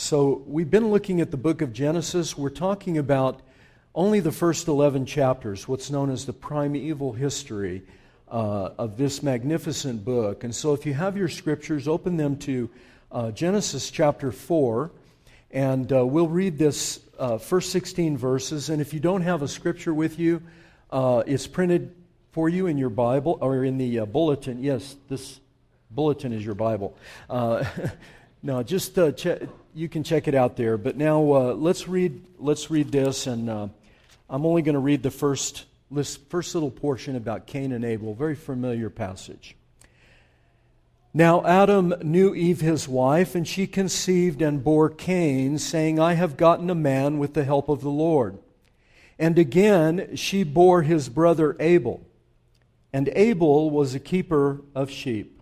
So, we've been looking at the book of Genesis. We're talking about only the first 11 chapters, what's known as the primeval history uh, of this magnificent book. And so, if you have your scriptures, open them to uh, Genesis chapter 4, and uh, we'll read this uh, first 16 verses. And if you don't have a scripture with you, uh, it's printed for you in your Bible or in the uh, bulletin. Yes, this bulletin is your Bible. no, just check you can check it out there. But now uh, let's read let's read this, and uh, I'm only going to read the first this first little portion about Cain and Abel. Very familiar passage. Now Adam knew Eve his wife, and she conceived and bore Cain, saying, I have gotten a man with the help of the Lord. And again she bore his brother Abel. And Abel was a keeper of sheep,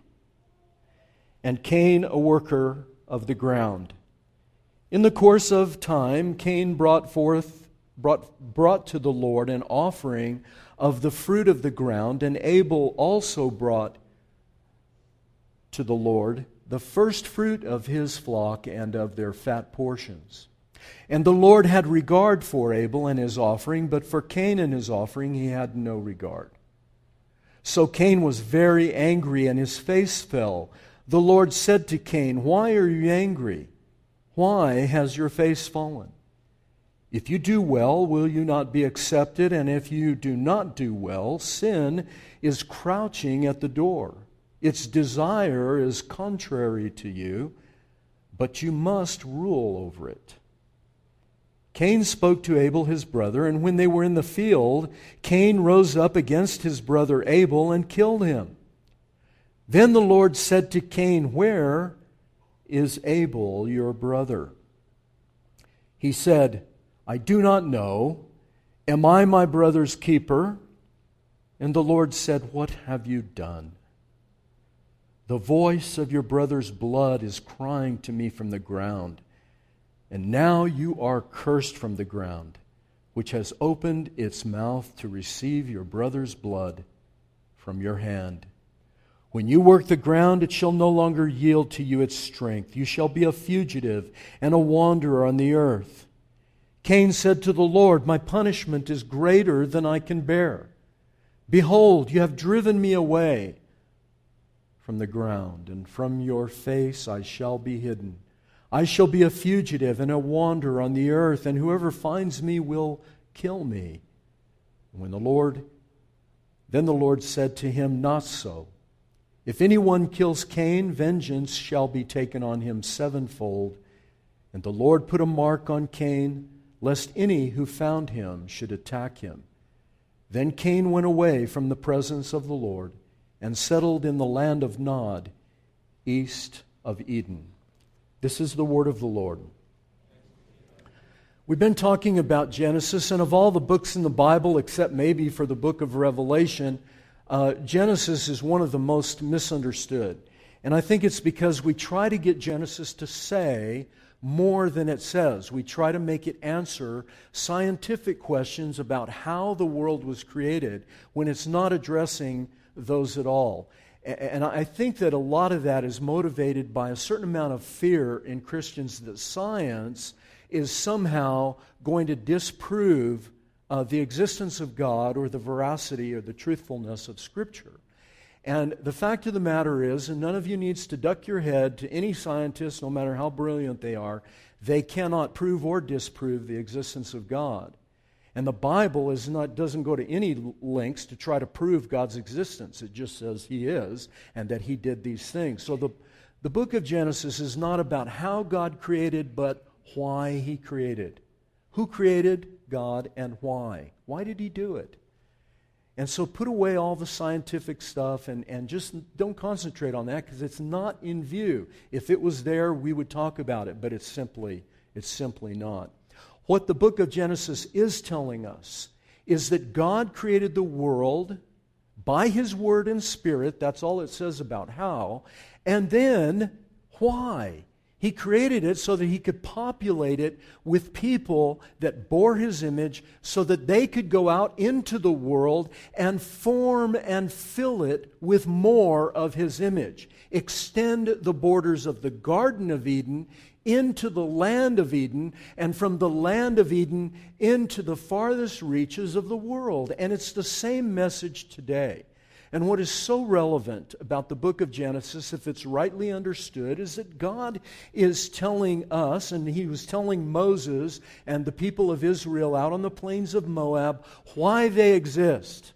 and Cain a worker of the ground. In the course of time, Cain brought forth, brought, brought to the Lord an offering of the fruit of the ground, and Abel also brought to the Lord the first fruit of his flock and of their fat portions. And the Lord had regard for Abel and his offering, but for Cain and his offering he had no regard. So Cain was very angry, and his face fell. The Lord said to Cain, Why are you angry? Why has your face fallen? If you do well, will you not be accepted? And if you do not do well, sin is crouching at the door. Its desire is contrary to you, but you must rule over it. Cain spoke to Abel his brother, and when they were in the field, Cain rose up against his brother Abel and killed him. Then the Lord said to Cain, Where is Abel your brother? He said, I do not know. Am I my brother's keeper? And the Lord said, What have you done? The voice of your brother's blood is crying to me from the ground. And now you are cursed from the ground, which has opened its mouth to receive your brother's blood from your hand. When you work the ground, it shall no longer yield to you its strength. You shall be a fugitive and a wanderer on the earth. Cain said to the Lord, My punishment is greater than I can bear. Behold, you have driven me away from the ground, and from your face I shall be hidden. I shall be a fugitive and a wanderer on the earth, and whoever finds me will kill me. When the Lord, then the Lord said to him, Not so. If anyone kills Cain, vengeance shall be taken on him sevenfold. And the Lord put a mark on Cain, lest any who found him should attack him. Then Cain went away from the presence of the Lord and settled in the land of Nod, east of Eden. This is the word of the Lord. We've been talking about Genesis, and of all the books in the Bible, except maybe for the book of Revelation, uh, Genesis is one of the most misunderstood. And I think it's because we try to get Genesis to say more than it says. We try to make it answer scientific questions about how the world was created when it's not addressing those at all. And I think that a lot of that is motivated by a certain amount of fear in Christians that science is somehow going to disprove uh, the existence of God or the veracity or the truthfulness of Scripture. And the fact of the matter is, and none of you needs to duck your head to any scientist, no matter how brilliant they are, they cannot prove or disprove the existence of God. And the Bible is not, doesn't go to any lengths to try to prove God's existence. It just says He is and that He did these things. So the, the book of Genesis is not about how God created, but why He created. Who created God and why? Why did He do it? And so put away all the scientific stuff and, and just don't concentrate on that because it's not in view. If it was there, we would talk about it, but it's simply, it's simply not. What the book of Genesis is telling us is that God created the world by his word and spirit. That's all it says about how. And then why? He created it so that he could populate it with people that bore his image so that they could go out into the world and form and fill it with more of his image. Extend the borders of the Garden of Eden into the land of Eden, and from the land of Eden into the farthest reaches of the world. And it's the same message today. And what is so relevant about the book of Genesis, if it's rightly understood, is that God is telling us, and He was telling Moses and the people of Israel out on the plains of Moab, why they exist.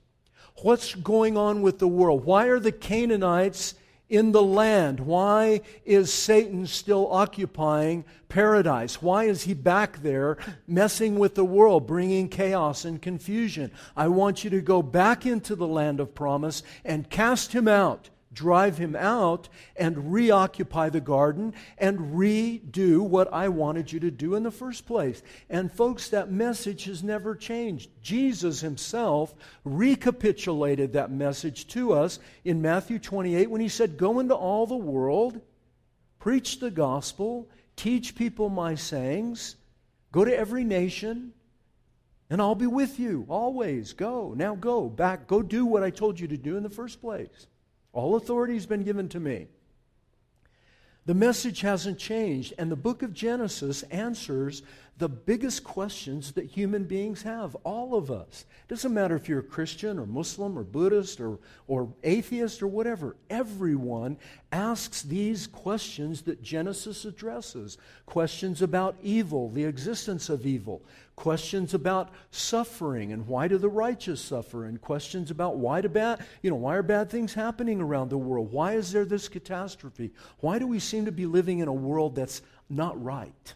What's going on with the world? Why are the Canaanites in the land? Why is Satan still occupying paradise? Why is he back there messing with the world, bringing chaos and confusion? I want you to go back into the land of promise and cast him out drive him out and reoccupy the garden and redo what I wanted you to do in the first place. And folks, that message has never changed. Jesus himself recapitulated that message to us in Matthew 28 when he said, Go into all the world, preach the gospel, teach people my sayings, go to every nation. And I'll be with you always. Go. Now go back. Go do what I told you to do in the first place. All authority has been given to me. The message hasn't changed, and the book of Genesis answers the biggest questions that human beings have, all of us. It doesn't matter if you're a Christian or Muslim or Buddhist or, or atheist or whatever, everyone asks these questions that Genesis addresses questions about evil, the existence of evil, questions about suffering and why do the righteous suffer, and questions about why do bad, you know, why are bad things happening around the world? Why is there this catastrophe? Why do we seem to be living in a world that's not right?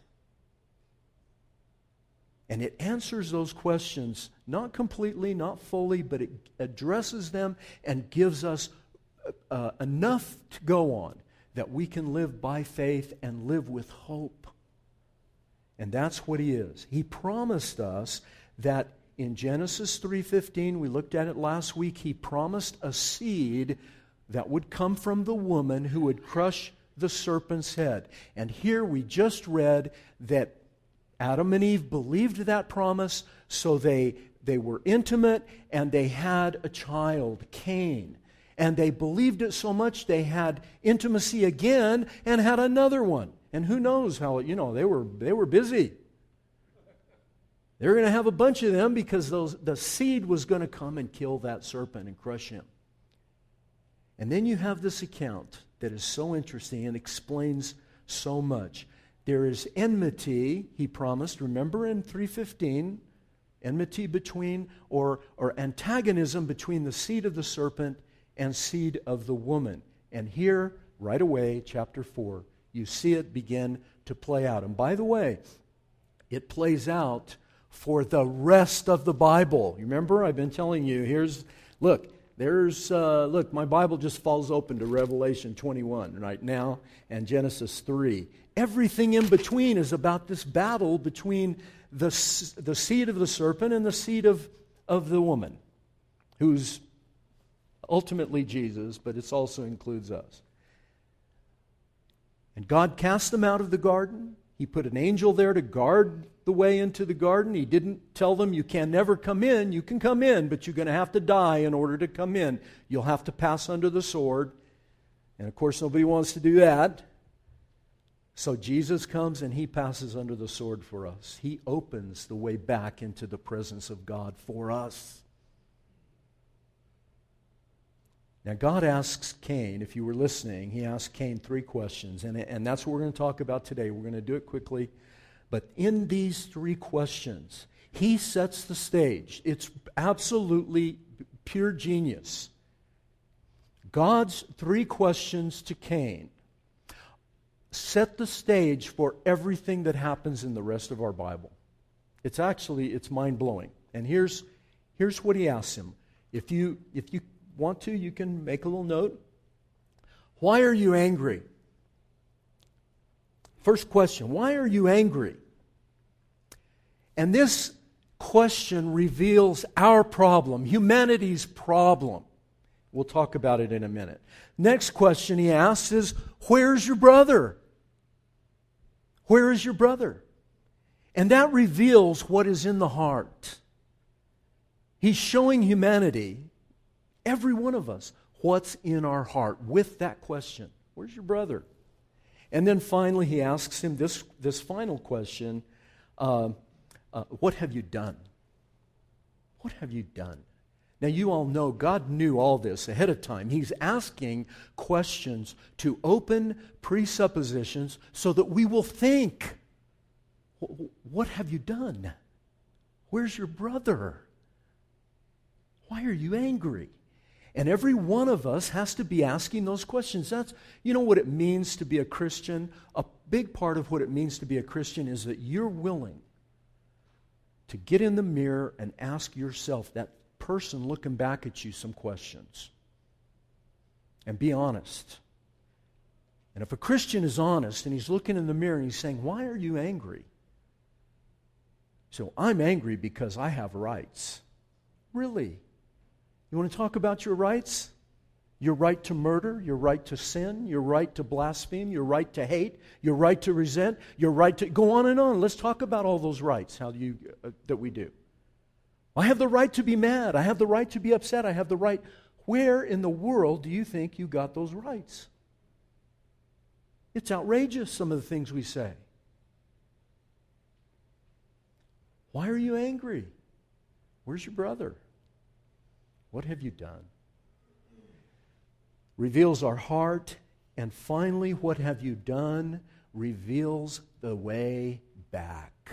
And it answers those questions, not completely, not fully, but it addresses them and gives us uh, enough to go on that we can live by faith and live with hope. And that's what he is. He promised us that in Genesis 3:15, we looked at it last week, he promised a seed that would come from the woman who would crush the serpent's head. And here we just read that Adam and Eve believed that promise, so they, they were intimate and they had a child, Cain. And they believed it so much they had intimacy again and had another one. And who knows how, you know, they were, they were busy. They were going to have a bunch of them because those, the seed was going to come and kill that serpent and crush him. And then you have this account that is so interesting and explains so much. There is enmity, he promised. Remember in 315, enmity between or, or antagonism between the seed of the serpent and seed of the woman. And here, right away, chapter 4, you see it begin to play out. And by the way, it plays out for the rest of the Bible. You remember? I've been telling you, here's, look, there's, uh, look, my Bible just falls open to Revelation 21 right now and Genesis 3. Everything in between is about this battle between the, the seed of the serpent and the seed of, of the woman, who's ultimately Jesus, but it also includes us. And God cast them out of the garden. He put an angel there to guard the way into the garden. He didn't tell them, You can never come in. You can come in, but you're going to have to die in order to come in. You'll have to pass under the sword. And of course, nobody wants to do that. So Jesus comes and he passes under the sword for us. He opens the way back into the presence of God for us. Now, God asks Cain, if you were listening, he asked Cain three questions, and, and that's what we're going to talk about today. We're going to do it quickly. But in these three questions, he sets the stage. It's absolutely pure genius. God's three questions to Cain set the stage for everything that happens in the rest of our Bible. It's actually it's mind-blowing. And here's here's what he asks him. If you if you want to, you can make a little note. Why are you angry? First question Why are you angry? And this question reveals our problem, humanity's problem. We'll talk about it in a minute. Next question he asks is Where's your brother? Where is your brother? And that reveals what is in the heart. He's showing humanity every one of us, what's in our heart with that question Where's your brother? And then finally, he asks him this, this final question uh, uh, What have you done? What have you done? Now, you all know God knew all this ahead of time. He's asking questions to open presuppositions so that we will think What have you done? Where's your brother? Why are you angry? And every one of us has to be asking those questions. That's, you know what it means to be a Christian? A big part of what it means to be a Christian is that you're willing to get in the mirror and ask yourself, that person looking back at you, some questions. And be honest. And if a Christian is honest and he's looking in the mirror and he's saying, Why are you angry? So I'm angry because I have rights. Really? You want to talk about your rights? Your right to murder, your right to sin, your right to blaspheme, your right to hate, your right to resent, your right to go on and on. Let's talk about all those rights how you, uh, that we do. I have the right to be mad. I have the right to be upset. I have the right. Where in the world do you think you got those rights? It's outrageous, some of the things we say. Why are you angry? Where's your brother? What have you done? Reveals our heart. And finally, what have you done? Reveals the way back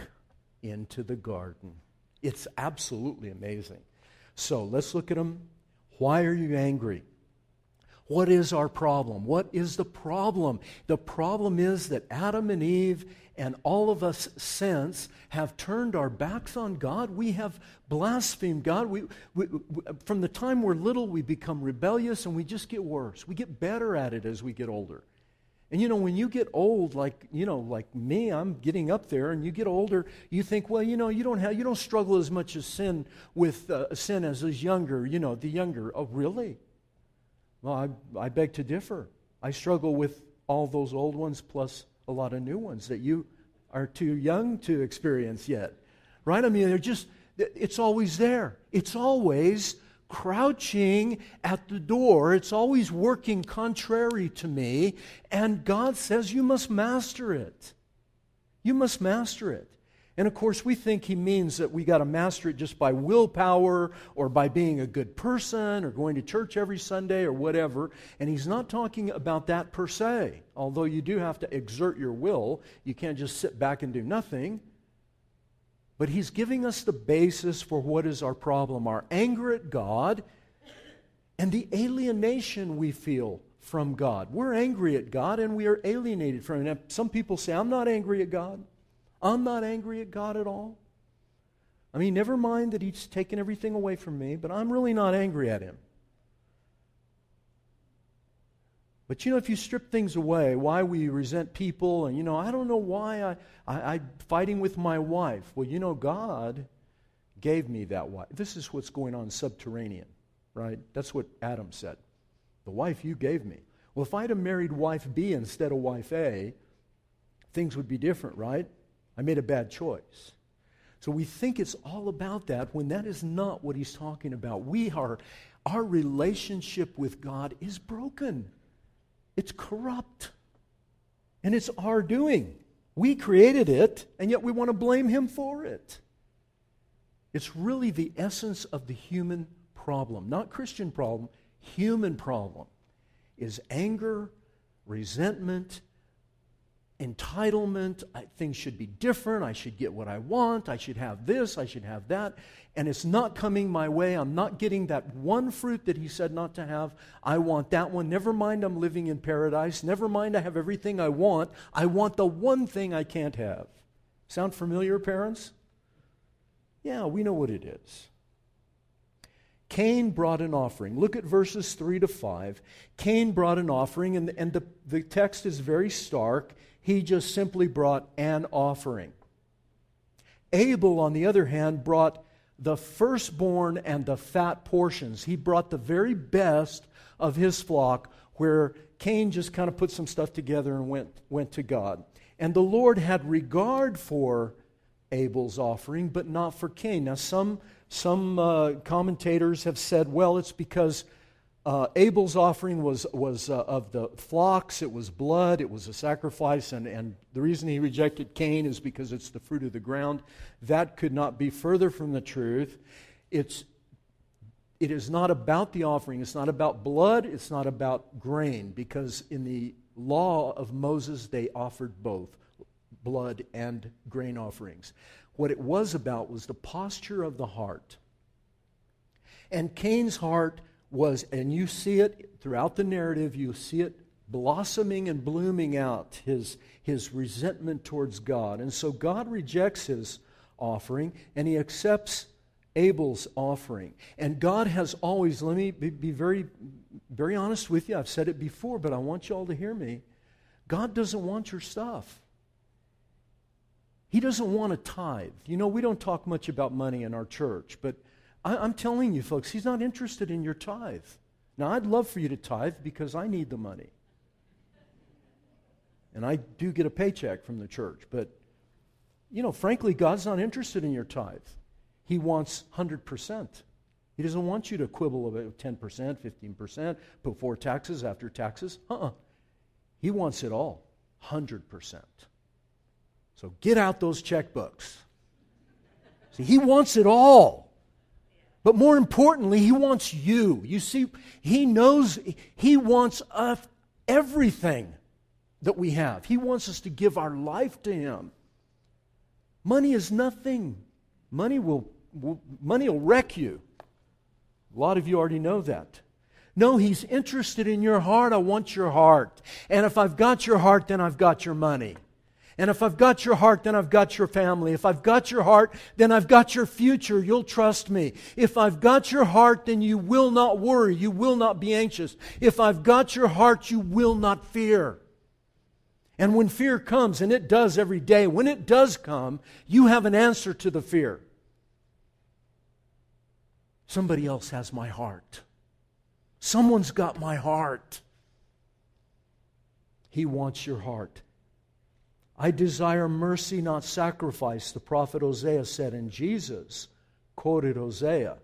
into the garden. It's absolutely amazing. So let's look at them. Why are you angry? What is our problem? What is the problem? The problem is that Adam and Eve and all of us since have turned our backs on God. We have blasphemed God. We, we, we, from the time we're little, we become rebellious and we just get worse. We get better at it as we get older. And you know, when you get old, like you know, like me, I'm getting up there, and you get older, you think, well, you know, you don't have, you don't struggle as much as sin with uh, sin as is younger. You know, the younger. Oh, really? Well, I, I beg to differ. I struggle with all those old ones plus a lot of new ones that you are too young to experience yet. Right? I mean, they're just, it's always there. It's always crouching at the door. It's always working contrary to me. And God says, You must master it. You must master it. And of course, we think he means that we got to master it just by willpower or by being a good person or going to church every Sunday or whatever. And he's not talking about that per se. Although you do have to exert your will, you can't just sit back and do nothing. But he's giving us the basis for what is our problem our anger at God and the alienation we feel from God. We're angry at God and we are alienated from Him. Some people say, I'm not angry at God. I'm not angry at God at all. I mean, never mind that He's taken everything away from me, but I'm really not angry at Him. But you know, if you strip things away, why we resent people, and you know, I don't know why I, I, I'm fighting with my wife. Well, you know, God gave me that wife. This is what's going on subterranean, right? That's what Adam said. The wife you gave me. Well, if I'd have married wife B instead of wife A, things would be different, right? I made a bad choice. So we think it's all about that when that is not what he's talking about. We are, our relationship with God is broken, it's corrupt, and it's our doing. We created it, and yet we want to blame him for it. It's really the essence of the human problem, not Christian problem, human problem is anger, resentment, entitlement. I, things should be different. I should get what I want. I should have this. I should have that. And it's not coming my way. I'm not getting that one fruit that he said not to have. I want that one. Never mind, I'm living in paradise. Never mind, I have everything I want. I want the one thing I can't have. Sound familiar, parents? Yeah, we know what it is. Cain brought an offering. Look at verses 3 to 5. Cain brought an offering, and, and the, the text is very stark. He just simply brought an offering. Abel, on the other hand, brought the firstborn and the fat portions. He brought the very best of his flock, where Cain just kind of put some stuff together and went, went to God. And the Lord had regard for Abel's offering, but not for Cain. Now, some, some uh, commentators have said, well, it's because uh, Abel's offering was, was uh, of the flocks, it was blood, it was a sacrifice, and, and the reason he rejected Cain is because it's the fruit of the ground. That could not be further from the truth. It's, it is not about the offering, it's not about blood, it's not about grain, because in the law of Moses, they offered both blood and grain offerings. What it was about was the posture of the heart. And Cain's heart was, and you see it throughout the narrative, you see it blossoming and blooming out, his, his resentment towards God. And so God rejects his offering and he accepts Abel's offering. And God has always, let me be, be very, very honest with you. I've said it before, but I want you all to hear me. God doesn't want your stuff. He doesn't want a tithe. You know, we don't talk much about money in our church, but I, am telling you, folks, he's not interested in your tithe. Now, I'd love for you to tithe because I need the money. And I do get a paycheck from the church. But, you know, frankly, God's not interested in your tithe. He wants 100%. He doesn't want you to quibble about 10%, 15%, before taxes, after taxes. Uh uh-uh. uh He wants it all 100%. So get out those checkbooks. See, He wants it all. But more importantly, He wants you. You see, He knows He wants us everything that we have. He wants us to give our life to Him. Money is nothing. Money will, will, money will wreck you. A lot of you already know that. No, He's interested in your heart. I want your heart. And if I've got your heart, then I've got your money. And if I've got your heart, then I've got your family. If I've got your heart, then I've got your future. You'll trust me. If I've got your heart, then you will not worry. You will not be anxious. If I've got your heart, you will not fear. And when fear comes, and it does every day, when it does come, you have an answer to the fear. Somebody else has my heart. Someone's got my heart. He wants your heart. I desire mercy, not sacrifice, the prophet Hosea said, and Jesus quoted Hosea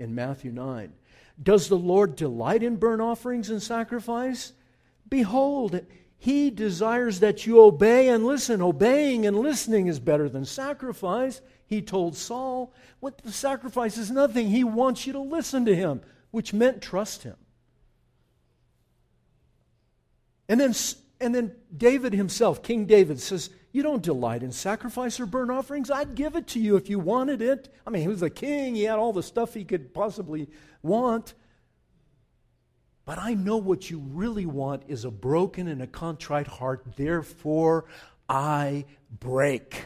in Matthew 9. Does the Lord delight in burnt offerings and sacrifice? Behold, he desires that you obey and listen. Obeying and listening is better than sacrifice. He told Saul, What the sacrifice is nothing. He wants you to listen to him, which meant trust him. And then and then David himself, King David, says, You don't delight in sacrifice or burnt offerings. I'd give it to you if you wanted it. I mean, he was a king, he had all the stuff he could possibly want. But I know what you really want is a broken and a contrite heart. Therefore, I break.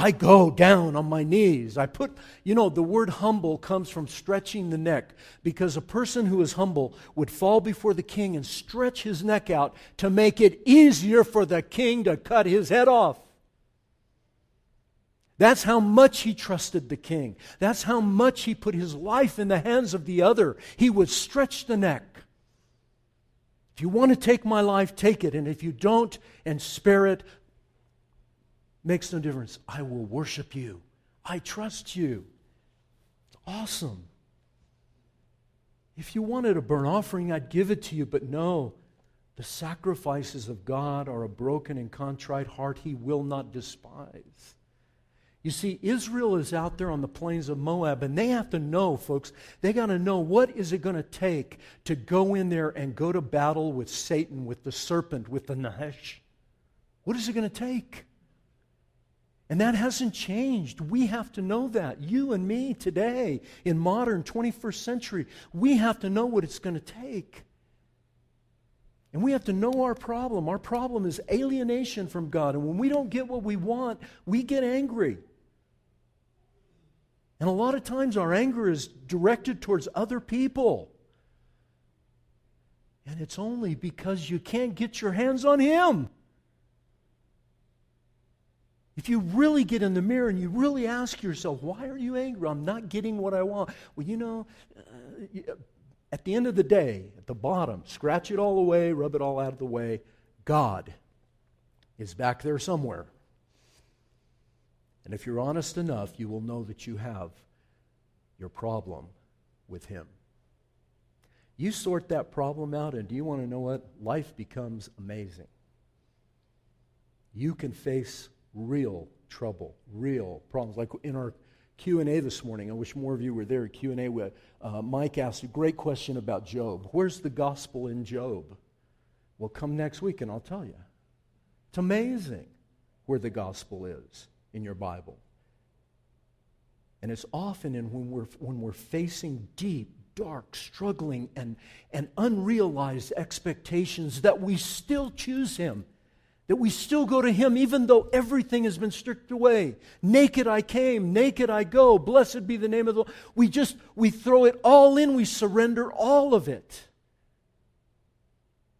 I go down on my knees. I put, you know, the word humble comes from stretching the neck because a person who is humble would fall before the king and stretch his neck out to make it easier for the king to cut his head off. That's how much he trusted the king. That's how much he put his life in the hands of the other. He would stretch the neck. If you want to take my life, take it. And if you don't and spare it, Makes no difference. I will worship you. I trust you. It's awesome. If you wanted a burnt offering, I'd give it to you, but no. The sacrifices of God are a broken and contrite heart he will not despise. You see, Israel is out there on the plains of Moab, and they have to know, folks, they got to know what is it going to take to go in there and go to battle with Satan, with the serpent, with the Nahash. What is it going to take? And that hasn't changed. We have to know that. You and me today, in modern 21st century, we have to know what it's going to take. And we have to know our problem. Our problem is alienation from God. And when we don't get what we want, we get angry. And a lot of times our anger is directed towards other people. And it's only because you can't get your hands on Him. If you really get in the mirror and you really ask yourself, why are you angry? I'm not getting what I want. Well, you know, uh, at the end of the day, at the bottom, scratch it all away, rub it all out of the way, God is back there somewhere. And if you're honest enough, you will know that you have your problem with Him. You sort that problem out, and do you want to know what? Life becomes amazing. You can face real trouble, real problems. Like in our Q&A this morning, I wish more of you were there. Q&A with uh, Mike asked a great question about Job. Where's the gospel in Job? Well, come next week and I'll tell you. It's amazing where the gospel is in your Bible. And it's often in when we're, when we're facing deep, dark, struggling, and, and unrealized expectations that we still choose Him that we still go to Him even though everything has been stripped away. Naked I came, naked I go. Blessed be the name of the Lord. We just, we throw it all in, we surrender all of it.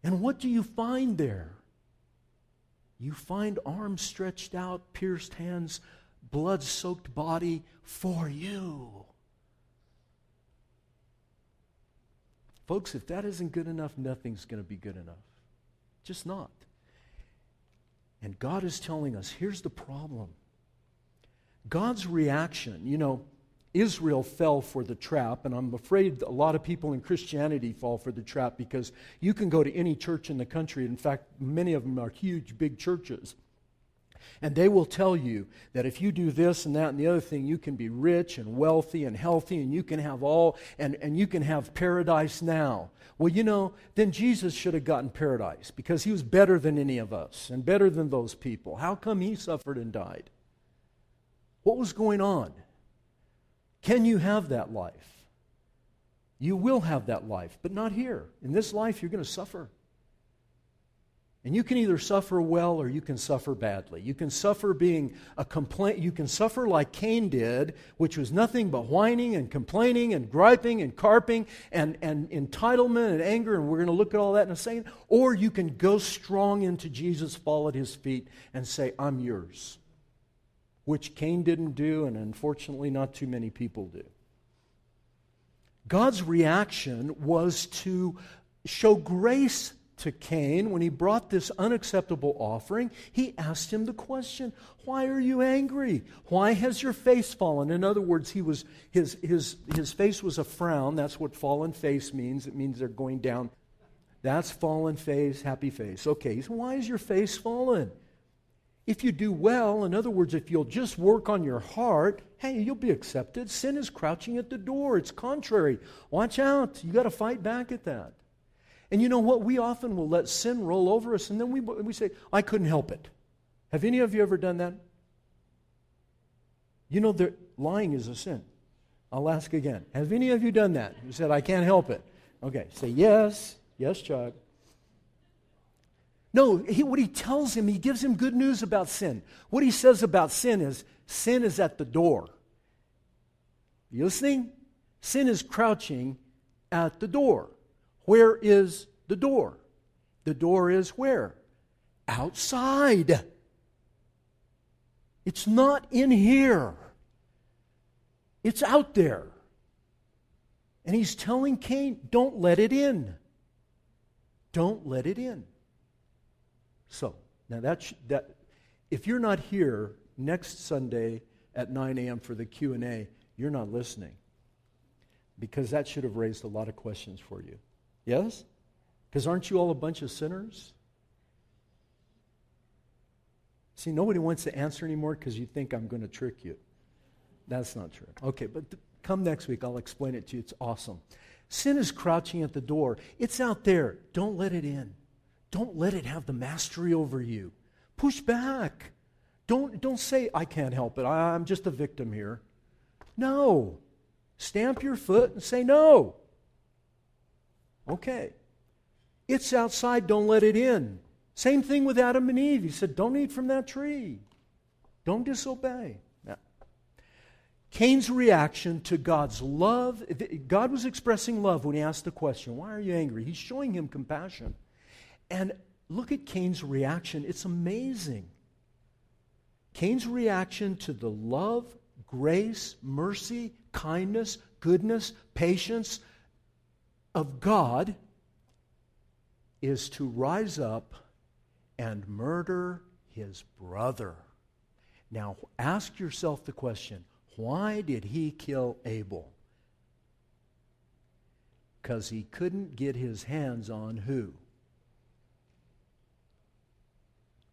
And what do you find there? You find arms stretched out, pierced hands, blood soaked body for you. Folks, if that isn't good enough, nothing's going to be good enough. Just not. And God is telling us here's the problem. God's reaction, you know, Israel fell for the trap, and I'm afraid a lot of people in Christianity fall for the trap because you can go to any church in the country. In fact, many of them are huge, big churches. And they will tell you that if you do this and that and the other thing, you can be rich and wealthy and healthy and you can have all, and, and you can have paradise now. Well, you know, then Jesus should have gotten paradise because he was better than any of us and better than those people. How come he suffered and died? What was going on? Can you have that life? You will have that life, but not here. In this life, you're going to suffer. And you can either suffer well or you can suffer badly. You can suffer being a complaint. You can suffer like Cain did, which was nothing but whining and complaining and griping and carping and, and entitlement and anger. And we're going to look at all that in a second. Or you can go strong into Jesus, fall at his feet, and say, I'm yours. Which Cain didn't do, and unfortunately, not too many people do. God's reaction was to show grace to Cain, when he brought this unacceptable offering, he asked him the question, Why are you angry? Why has your face fallen? In other words, he was, his, his, his face was a frown. That's what fallen face means. It means they're going down. That's fallen face, happy face. Okay, so why is your face fallen? If you do well, in other words, if you'll just work on your heart, hey, you'll be accepted. Sin is crouching at the door. It's contrary. Watch out. You got to fight back at that. And you know what? We often will let sin roll over us, and then we, we say, I couldn't help it. Have any of you ever done that? You know, lying is a sin. I'll ask again. Have any of you done that? You said, I can't help it. Okay, say yes. Yes, Chuck. No, he, what he tells him, he gives him good news about sin. What he says about sin is sin is at the door. You listening? Sin is crouching at the door. Where is the door? The door is where? Outside. It's not in here, it's out there. And he's telling Cain, don't let it in. Don't let it in. So, now that, that if you're not here next Sunday at 9 a.m. for the Q&A, you're not listening. Because that should have raised a lot of questions for you. Yes? Because aren't you all a bunch of sinners? See, nobody wants to answer anymore because you think I'm going to trick you. That's not true. Okay, but th- come next week. I'll explain it to you. It's awesome. Sin is crouching at the door, it's out there. Don't let it in. Don't let it have the mastery over you. Push back. Don't, don't say, I can't help it. I, I'm just a victim here. No. Stamp your foot and say, No. Okay. It's outside, don't let it in. Same thing with Adam and Eve. He said, Don't eat from that tree. Don't disobey. Now, Cain's reaction to God's love, God was expressing love when he asked the question, Why are you angry? He's showing him compassion. And look at Cain's reaction. It's amazing. Cain's reaction to the love, grace, mercy, kindness, goodness, patience, of God is to rise up and murder his brother. Now, ask yourself the question why did he kill Abel? Because he couldn't get his hands on who?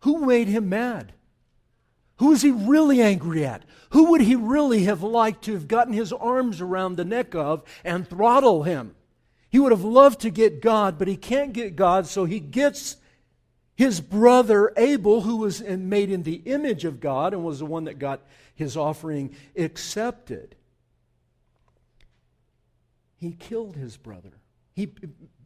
Who made him mad? Who is he really angry at? Who would he really have liked to have gotten his arms around the neck of and throttle him? He would have loved to get God, but he can't get God, so he gets his brother Abel, who was made in the image of God and was the one that got his offering accepted. He killed his brother. He,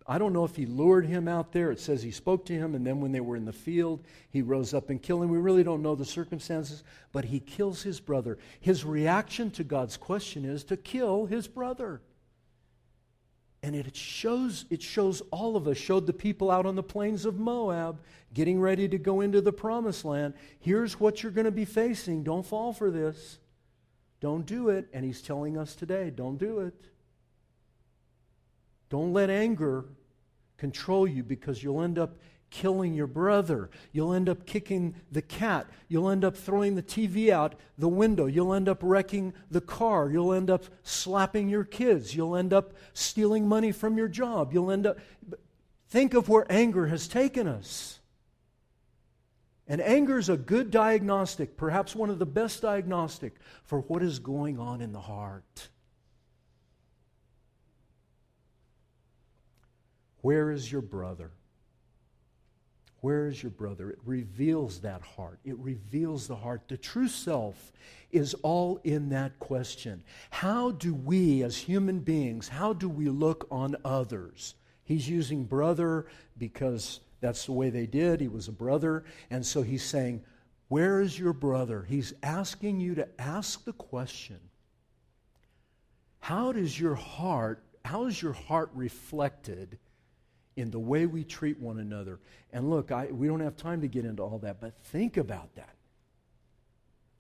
I don't know if he lured him out there. It says he spoke to him, and then when they were in the field, he rose up and killed him. We really don't know the circumstances, but he kills his brother. His reaction to God's question is to kill his brother. And it shows, it shows all of us, showed the people out on the plains of Moab getting ready to go into the promised land. Here's what you're going to be facing. Don't fall for this. Don't do it. And he's telling us today don't do it. Don't let anger control you because you'll end up killing your brother. You'll end up kicking the cat. You'll end up throwing the TV out the window. You'll end up wrecking the car. You'll end up slapping your kids. You'll end up stealing money from your job. You'll end up. Think of where anger has taken us. And anger is a good diagnostic, perhaps one of the best diagnostic for what is going on in the heart. Where is your brother? Where is your brother? It reveals that heart. It reveals the heart. The true self is all in that question. How do we, as human beings, how do we look on others? He's using brother because that's the way they did. He was a brother. And so he's saying, Where is your brother? He's asking you to ask the question How does your heart, how is your heart reflected in the way we treat one another. And look, I, we don't have time to get into all that, but think about that.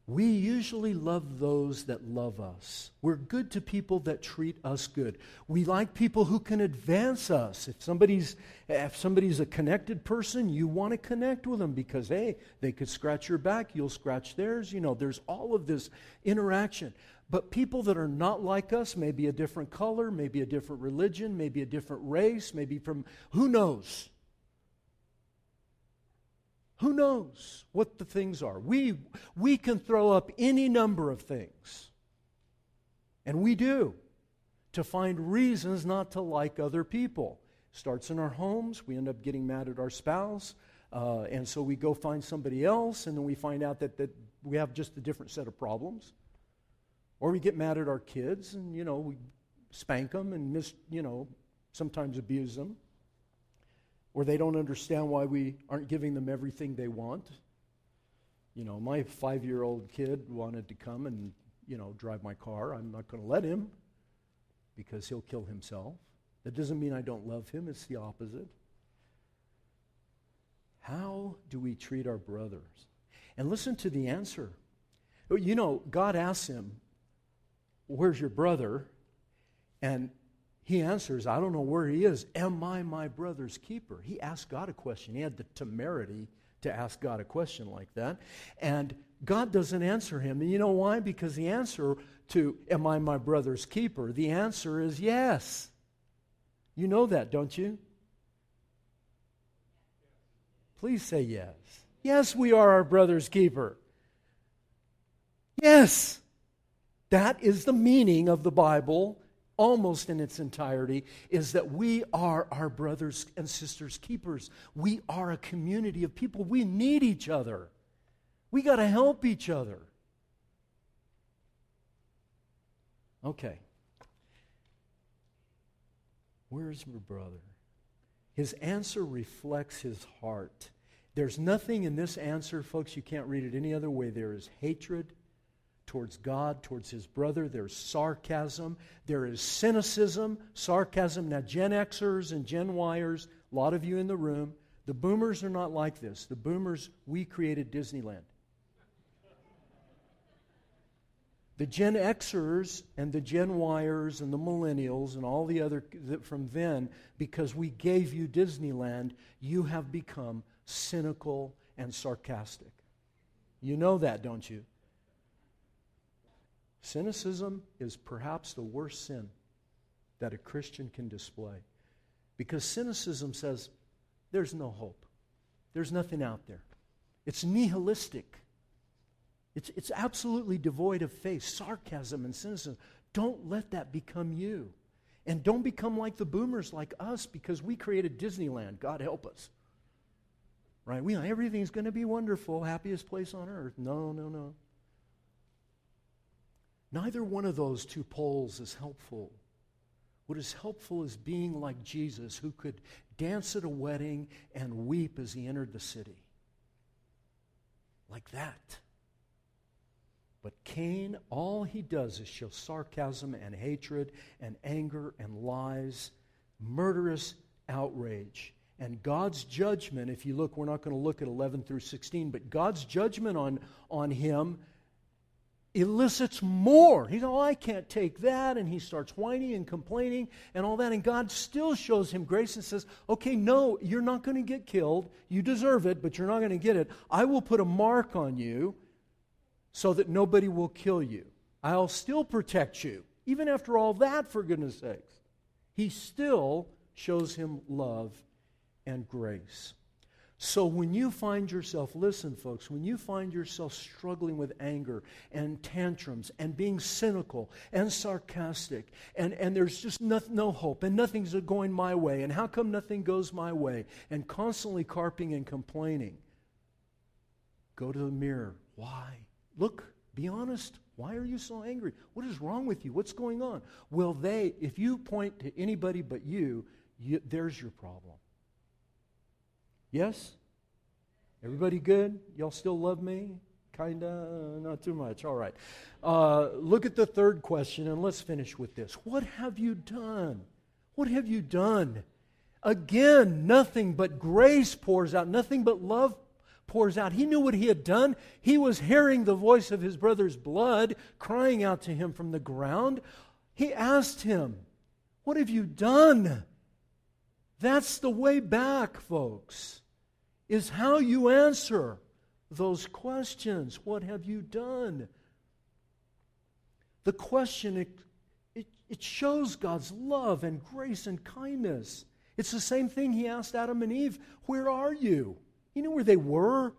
We usually love those that love us. We're good to people that treat us good. We like people who can advance us. If somebody's if somebody's a connected person, you want to connect with them because hey, they could scratch your back, you'll scratch theirs. You know, there's all of this interaction. But people that are not like us, maybe a different color, maybe a different religion, maybe a different race, maybe from who knows? Who knows what the things are? We, we can throw up any number of things, and we do, to find reasons not to like other people. Starts in our homes, we end up getting mad at our spouse, uh, and so we go find somebody else, and then we find out that, that we have just a different set of problems. Or we get mad at our kids and, you know, we spank them and, mis, you know, sometimes abuse them. Or they don't understand why we aren't giving them everything they want. You know, my five year old kid wanted to come and, you know, drive my car. I'm not going to let him because he'll kill himself. That doesn't mean I don't love him, it's the opposite. How do we treat our brothers? And listen to the answer. You know, God asks him, Where's your brother? And he answers, I don't know where he is. Am I my brother's keeper? He asked God a question. He had the temerity to ask God a question like that. And God doesn't answer him. And you know why? Because the answer to, Am I my brother's keeper? The answer is yes. You know that, don't you? Please say yes. Yes, we are our brother's keeper. Yes. That is the meaning of the Bible almost in its entirety is that we are our brothers and sisters keepers. We are a community of people. We need each other. We got to help each other. Okay. Where's my brother? His answer reflects his heart. There's nothing in this answer, folks, you can't read it any other way. There is hatred, towards God, towards his brother. There's sarcasm. There is cynicism, sarcasm. Now, Gen Xers and Gen Yers, a lot of you in the room, the boomers are not like this. The boomers, we created Disneyland. The Gen Xers and the Gen Yers and the millennials and all the other from then, because we gave you Disneyland, you have become cynical and sarcastic. You know that, don't you? Cynicism is perhaps the worst sin that a Christian can display. Because cynicism says there's no hope, there's nothing out there. It's nihilistic, it's, it's absolutely devoid of faith, sarcasm, and cynicism. Don't let that become you. And don't become like the boomers like us because we created Disneyland. God help us. Right? We everything's going to be wonderful, happiest place on earth. No, no, no. Neither one of those two poles is helpful. What is helpful is being like Jesus, who could dance at a wedding and weep as he entered the city. Like that. But Cain, all he does is show sarcasm and hatred and anger and lies, murderous outrage. And God's judgment, if you look, we're not going to look at 11 through 16, but God's judgment on, on him elicits more. He's, oh, I can't take that. And he starts whining and complaining and all that. And God still shows him grace and says, okay, no, you're not going to get killed. You deserve it, but you're not going to get it. I will put a mark on you so that nobody will kill you. I'll still protect you. Even after all that, for goodness sakes. He still shows him love and grace. So when you find yourself, listen, folks, when you find yourself struggling with anger and tantrums and being cynical and sarcastic, and, and there's just no, no hope and nothing's going my way, and how come nothing goes my way, and constantly carping and complaining, go to the mirror. Why? Look, be honest. Why are you so angry? What is wrong with you? What's going on? Well, they, if you point to anybody but you, you there's your problem. Yes? Everybody good? Y'all still love me? Kinda, not too much. All right. Uh, look at the third question and let's finish with this. What have you done? What have you done? Again, nothing but grace pours out, nothing but love pours out. He knew what he had done. He was hearing the voice of his brother's blood crying out to him from the ground. He asked him, What have you done? That's the way back, folks is how you answer those questions. What have you done? The question, it, it, it, shows God's love and grace and kindness. It's the same thing he asked Adam and Eve Where are you? You know where they were?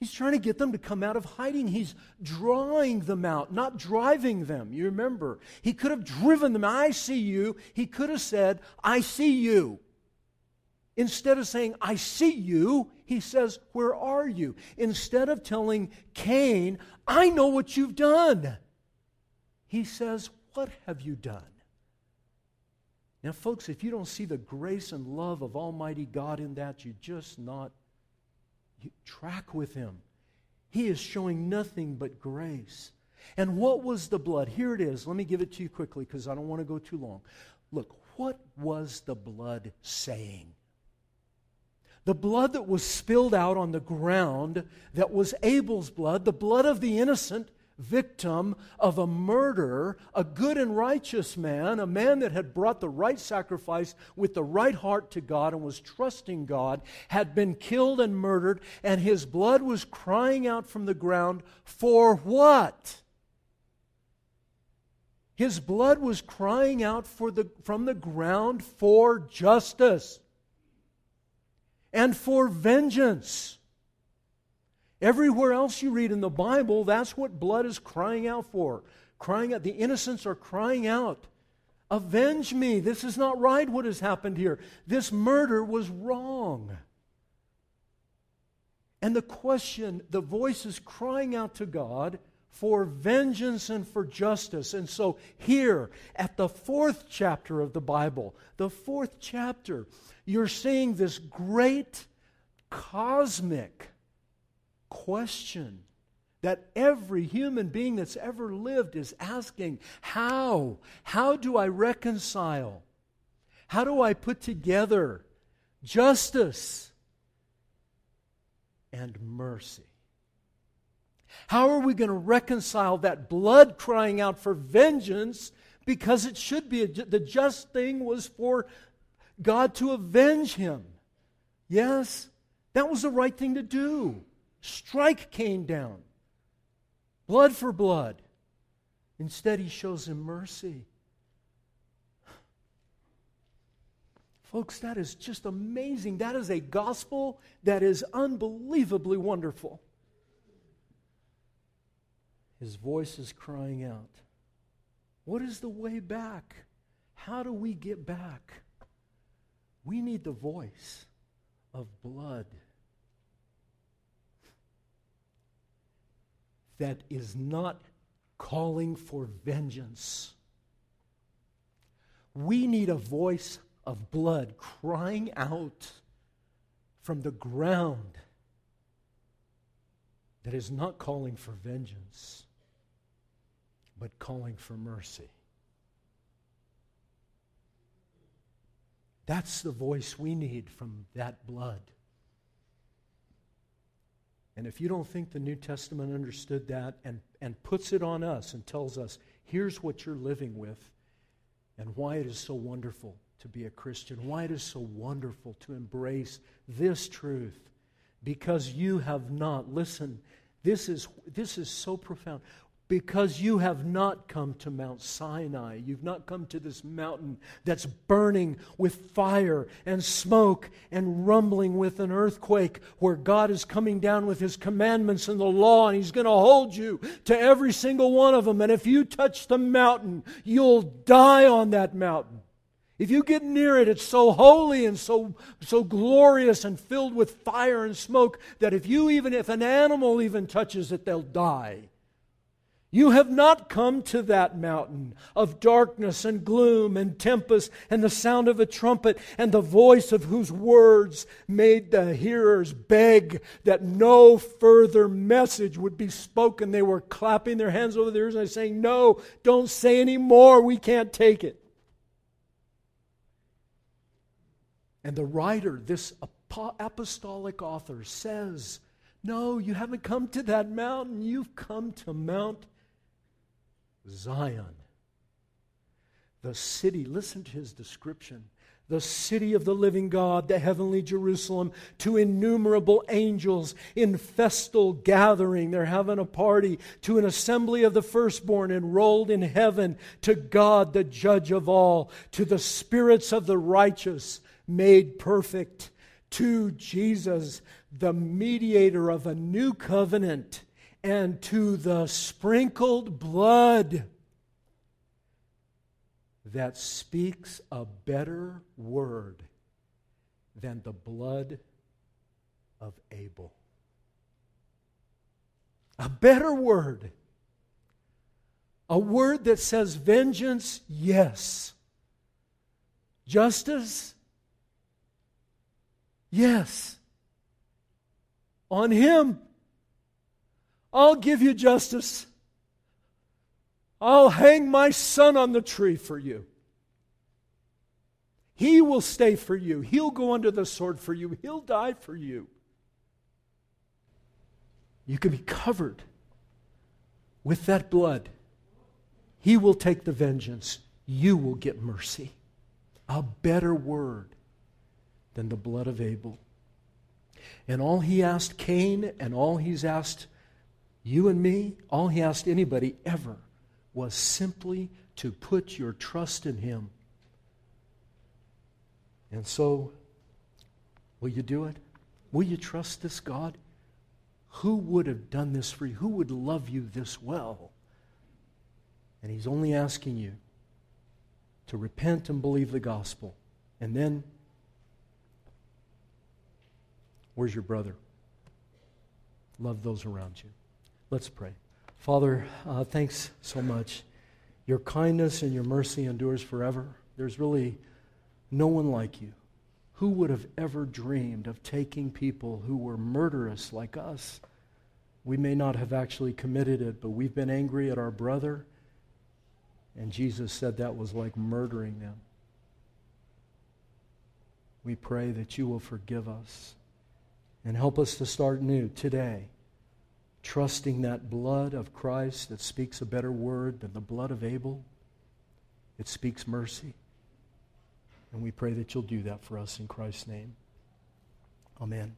He's trying to get them to come out of hiding. He's drawing them out, not driving them. You remember, he could have driven them. I see you. He could have said, I see you. Instead of saying, I see you, he says, Where are you? Instead of telling Cain, I know what you've done, he says, What have you done? Now, folks, if you don't see the grace and love of Almighty God in that, you just not you track with Him. He is showing nothing but grace. And what was the blood? Here it is. Let me give it to you quickly because I don't want to go too long. Look, what was the blood saying? The blood that was spilled out on the ground, that was Abel's blood, the blood of the innocent victim of a murder, a good and righteous man, a man that had brought the right sacrifice with the right heart to God and was trusting God, had been killed and murdered, and his blood was crying out from the ground for what? His blood was crying out the, from the ground for justice and for vengeance. Everywhere else you read in the Bible, that's what blood is crying out for. Crying out, the innocents are crying out, Avenge me. This is not right what has happened here. This murder was wrong. And the question, the voice is crying out to God for vengeance and for justice. And so, here at the fourth chapter of the Bible, the fourth chapter, you're seeing this great cosmic question that every human being that's ever lived is asking how? How do I reconcile? How do I put together justice and mercy? How are we going to reconcile that blood crying out for vengeance because it should be a, the just thing was for God to avenge him. Yes, that was the right thing to do. Strike Cain down. Blood for blood. Instead, he shows him mercy. Folks, that is just amazing. That is a gospel that is unbelievably wonderful. His voice is crying out. What is the way back? How do we get back? We need the voice of blood that is not calling for vengeance. We need a voice of blood crying out from the ground that is not calling for vengeance, but calling for mercy. That's the voice we need from that blood. And if you don't think the New Testament understood that and, and puts it on us and tells us, here's what you're living with and why it is so wonderful to be a Christian, why it is so wonderful to embrace this truth, because you have not, listen, this is, this is so profound because you have not come to Mount Sinai. You've not come to this mountain that's burning with fire and smoke and rumbling with an earthquake, where God is coming down with His commandments and the law, and He's going to hold you to every single one of them. And if you touch the mountain, you'll die on that mountain. If you get near it, it's so holy and so, so glorious and filled with fire and smoke that if you even, if an animal even touches it, they'll die. You have not come to that mountain of darkness and gloom and tempest and the sound of a trumpet and the voice of whose words made the hearers beg that no further message would be spoken. They were clapping their hands over their ears and saying, No, don't say any more. We can't take it. And the writer, this apostolic author, says, No, you haven't come to that mountain. You've come to Mount Zion. The city, listen to his description. The city of the living God, the heavenly Jerusalem, to innumerable angels in festal gathering. They're having a party to an assembly of the firstborn enrolled in heaven, to God, the judge of all, to the spirits of the righteous made perfect, to Jesus, the mediator of a new covenant and to the sprinkled blood that speaks a better word than the blood of Abel. A better word. A word that says vengeance, yes. Justice, yes. On him. I'll give you justice. I'll hang my son on the tree for you. He will stay for you. He'll go under the sword for you. He'll die for you. You can be covered with that blood. He will take the vengeance. You will get mercy. A better word than the blood of Abel. And all he asked Cain and all he's asked you and me, all he asked anybody ever was simply to put your trust in him. And so, will you do it? Will you trust this God? Who would have done this for you? Who would love you this well? And he's only asking you to repent and believe the gospel. And then, where's your brother? Love those around you. Let's pray. Father, uh, thanks so much. Your kindness and your mercy endures forever. There's really no one like you. Who would have ever dreamed of taking people who were murderous like us? We may not have actually committed it, but we've been angry at our brother, and Jesus said that was like murdering them. We pray that you will forgive us and help us to start new today trusting that blood of Christ that speaks a better word than the blood of Abel. It speaks mercy. And we pray that you'll do that for us in Christ's name. Amen.